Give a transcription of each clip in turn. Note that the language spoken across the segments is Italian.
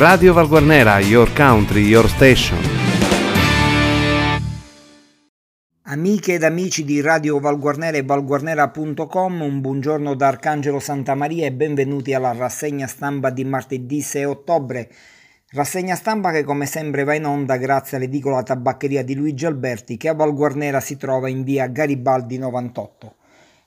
Radio Valguarnera, your country, your station. Amiche ed amici di Radio Valguarnera e valguarnera.com, un buongiorno da Arcangelo Santa Maria e benvenuti alla rassegna stampa di martedì 6 ottobre. Rassegna stampa che come sempre va in onda grazie all'edicola tabaccheria di Luigi Alberti che a Valguarnera si trova in via Garibaldi 98.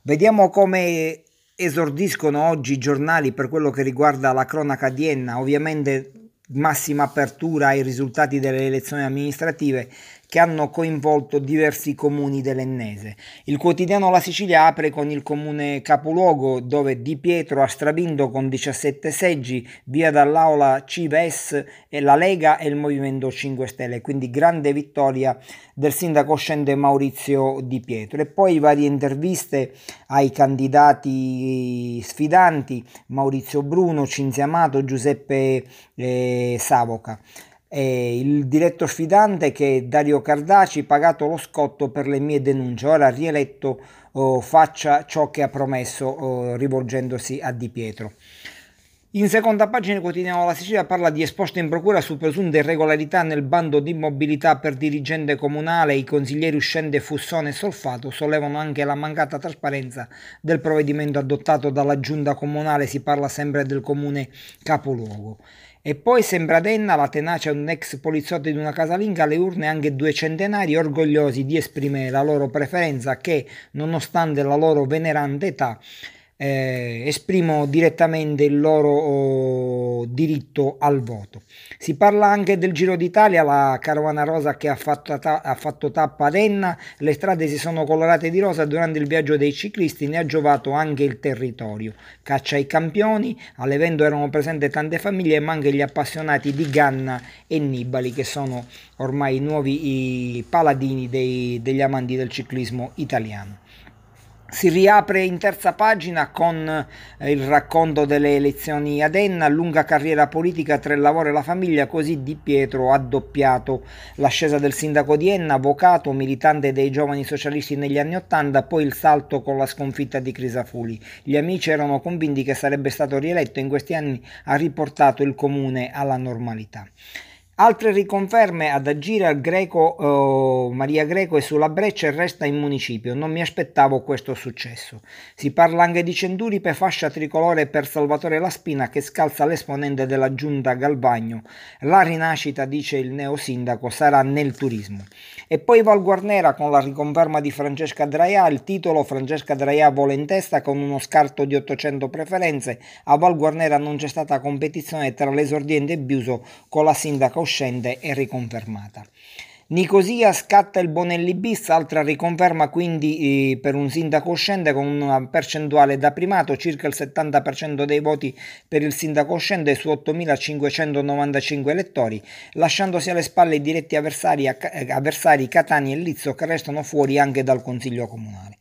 Vediamo come esordiscono oggi i giornali per quello che riguarda la cronaca di Enna, ovviamente massima apertura ai risultati delle elezioni amministrative che hanno coinvolto diversi comuni dell'Ennese. Il quotidiano La Sicilia apre con il comune capoluogo dove Di Pietro ha stravinto con 17 seggi, via dall'aula Cives e la Lega e il Movimento 5 Stelle, quindi grande vittoria del sindaco scende Maurizio Di Pietro. E poi varie interviste ai candidati sfidanti, Maurizio Bruno, Cinzia Amato, Giuseppe eh, Savoca eh, il diretto sfidante che è Dario Cardaci, pagato lo scotto per le mie denunce, ora rieletto oh, faccia ciò che ha promesso oh, rivolgendosi a Di Pietro. In seconda pagina quotidiano La Sicilia parla di esposto in procura su presunte irregolarità nel bando di mobilità per dirigente comunale. I consiglieri uscente Fussone e Solfato sollevano anche la mancata trasparenza del provvedimento adottato dalla giunta comunale. Si parla sempre del comune capoluogo. E poi sembra denna la tenacia di un ex poliziotto di una casalinga alle urne anche due centenari orgogliosi di esprimere la loro preferenza che, nonostante la loro venerante età, eh, esprimono direttamente il loro oh, diritto al voto. Si parla anche del Giro d'Italia, la carovana rosa che ha fatto, ta- ha fatto tappa ad Enna, le strade si sono colorate di rosa durante il viaggio dei ciclisti, ne ha giovato anche il territorio. Caccia ai campioni, all'evento erano presenti tante famiglie ma anche gli appassionati di Ganna e Nibali che sono ormai i nuovi i paladini dei, degli amanti del ciclismo italiano. Si riapre in terza pagina con eh, il racconto delle elezioni ad Enna, lunga carriera politica tra il lavoro e la famiglia, così Di Pietro ha doppiato l'ascesa del sindaco di Enna, avvocato, militante dei giovani socialisti negli anni Ottanta, poi il salto con la sconfitta di Crisafulli. Gli amici erano convinti che sarebbe stato rieletto in questi anni ha riportato il comune alla normalità. Altre riconferme ad agire al Greco, eh, Maria Greco è sulla breccia e resta in municipio. Non mi aspettavo questo successo. Si parla anche di Centuripe, fascia tricolore per Salvatore Laspina che scalza l'esponente della giunta Galvagno. La rinascita, dice il neo sindaco, sarà nel turismo. E poi Val Guarnera con la riconferma di Francesca Draia, il titolo Francesca Draia vola in testa con uno scarto di 800 preferenze. A Val Guarnera non c'è stata competizione tra l'esordiente e Biuso con la sindaca uscente e riconfermata. Nicosia scatta il Bonelli bis, altra riconferma quindi eh, per un sindaco uscente con una percentuale da primato, circa il 70% dei voti per il sindaco uscente su 8.595 elettori, lasciandosi alle spalle i diretti avversari, eh, avversari Catania e Lizzo che restano fuori anche dal Consiglio Comunale.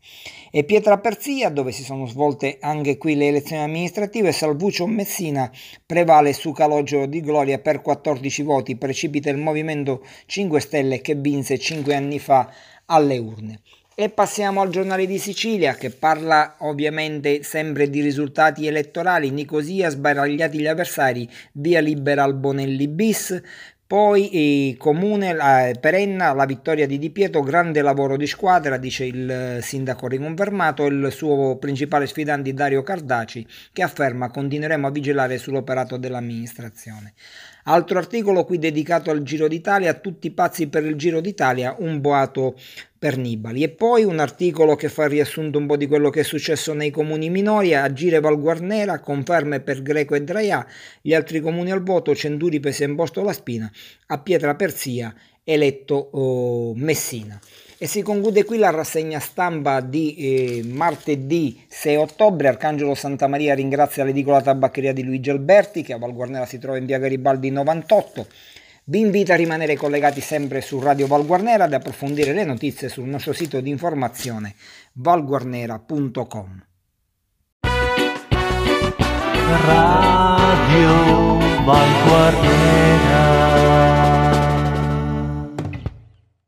E Pietra Perzia, dove si sono svolte anche qui le elezioni amministrative, Salvuccio Messina prevale su Calogero di Gloria per 14 voti, precipita il Movimento 5 Stelle che vinse 5 anni fa alle urne. E passiamo al giornale di Sicilia che parla ovviamente sempre di risultati elettorali. Nicosia sbaragliati gli avversari, via libera al Bonelli bis, poi eh, comune eh, perenna la vittoria di Di Pietro, grande lavoro di squadra, dice il eh, sindaco riconfermato, il suo principale sfidante Dario Cardaci che afferma continueremo a vigilare sull'operato dell'amministrazione. Altro articolo qui dedicato al Giro d'Italia, tutti pazzi per il Giro d'Italia, un boato per Nibali. E poi un articolo che fa riassunto un po' di quello che è successo nei comuni minori, Agire Valguarnera, conferme per Greco e Draia, gli altri comuni al voto, Cenduripe si è imposto la spina, a Pietra Perzia eletto oh, Messina. E si conclude qui la rassegna stampa di eh, martedì 6 ottobre. Arcangelo Santa Maria ringrazia l'edicola tabaccheria di Luigi Alberti che a Val Guarnera si trova in via Garibaldi 98. Vi invito a rimanere collegati sempre su Radio Val Guarnera ad approfondire le notizie sul nostro sito di informazione valguarnera.com. Radio Val Guarnera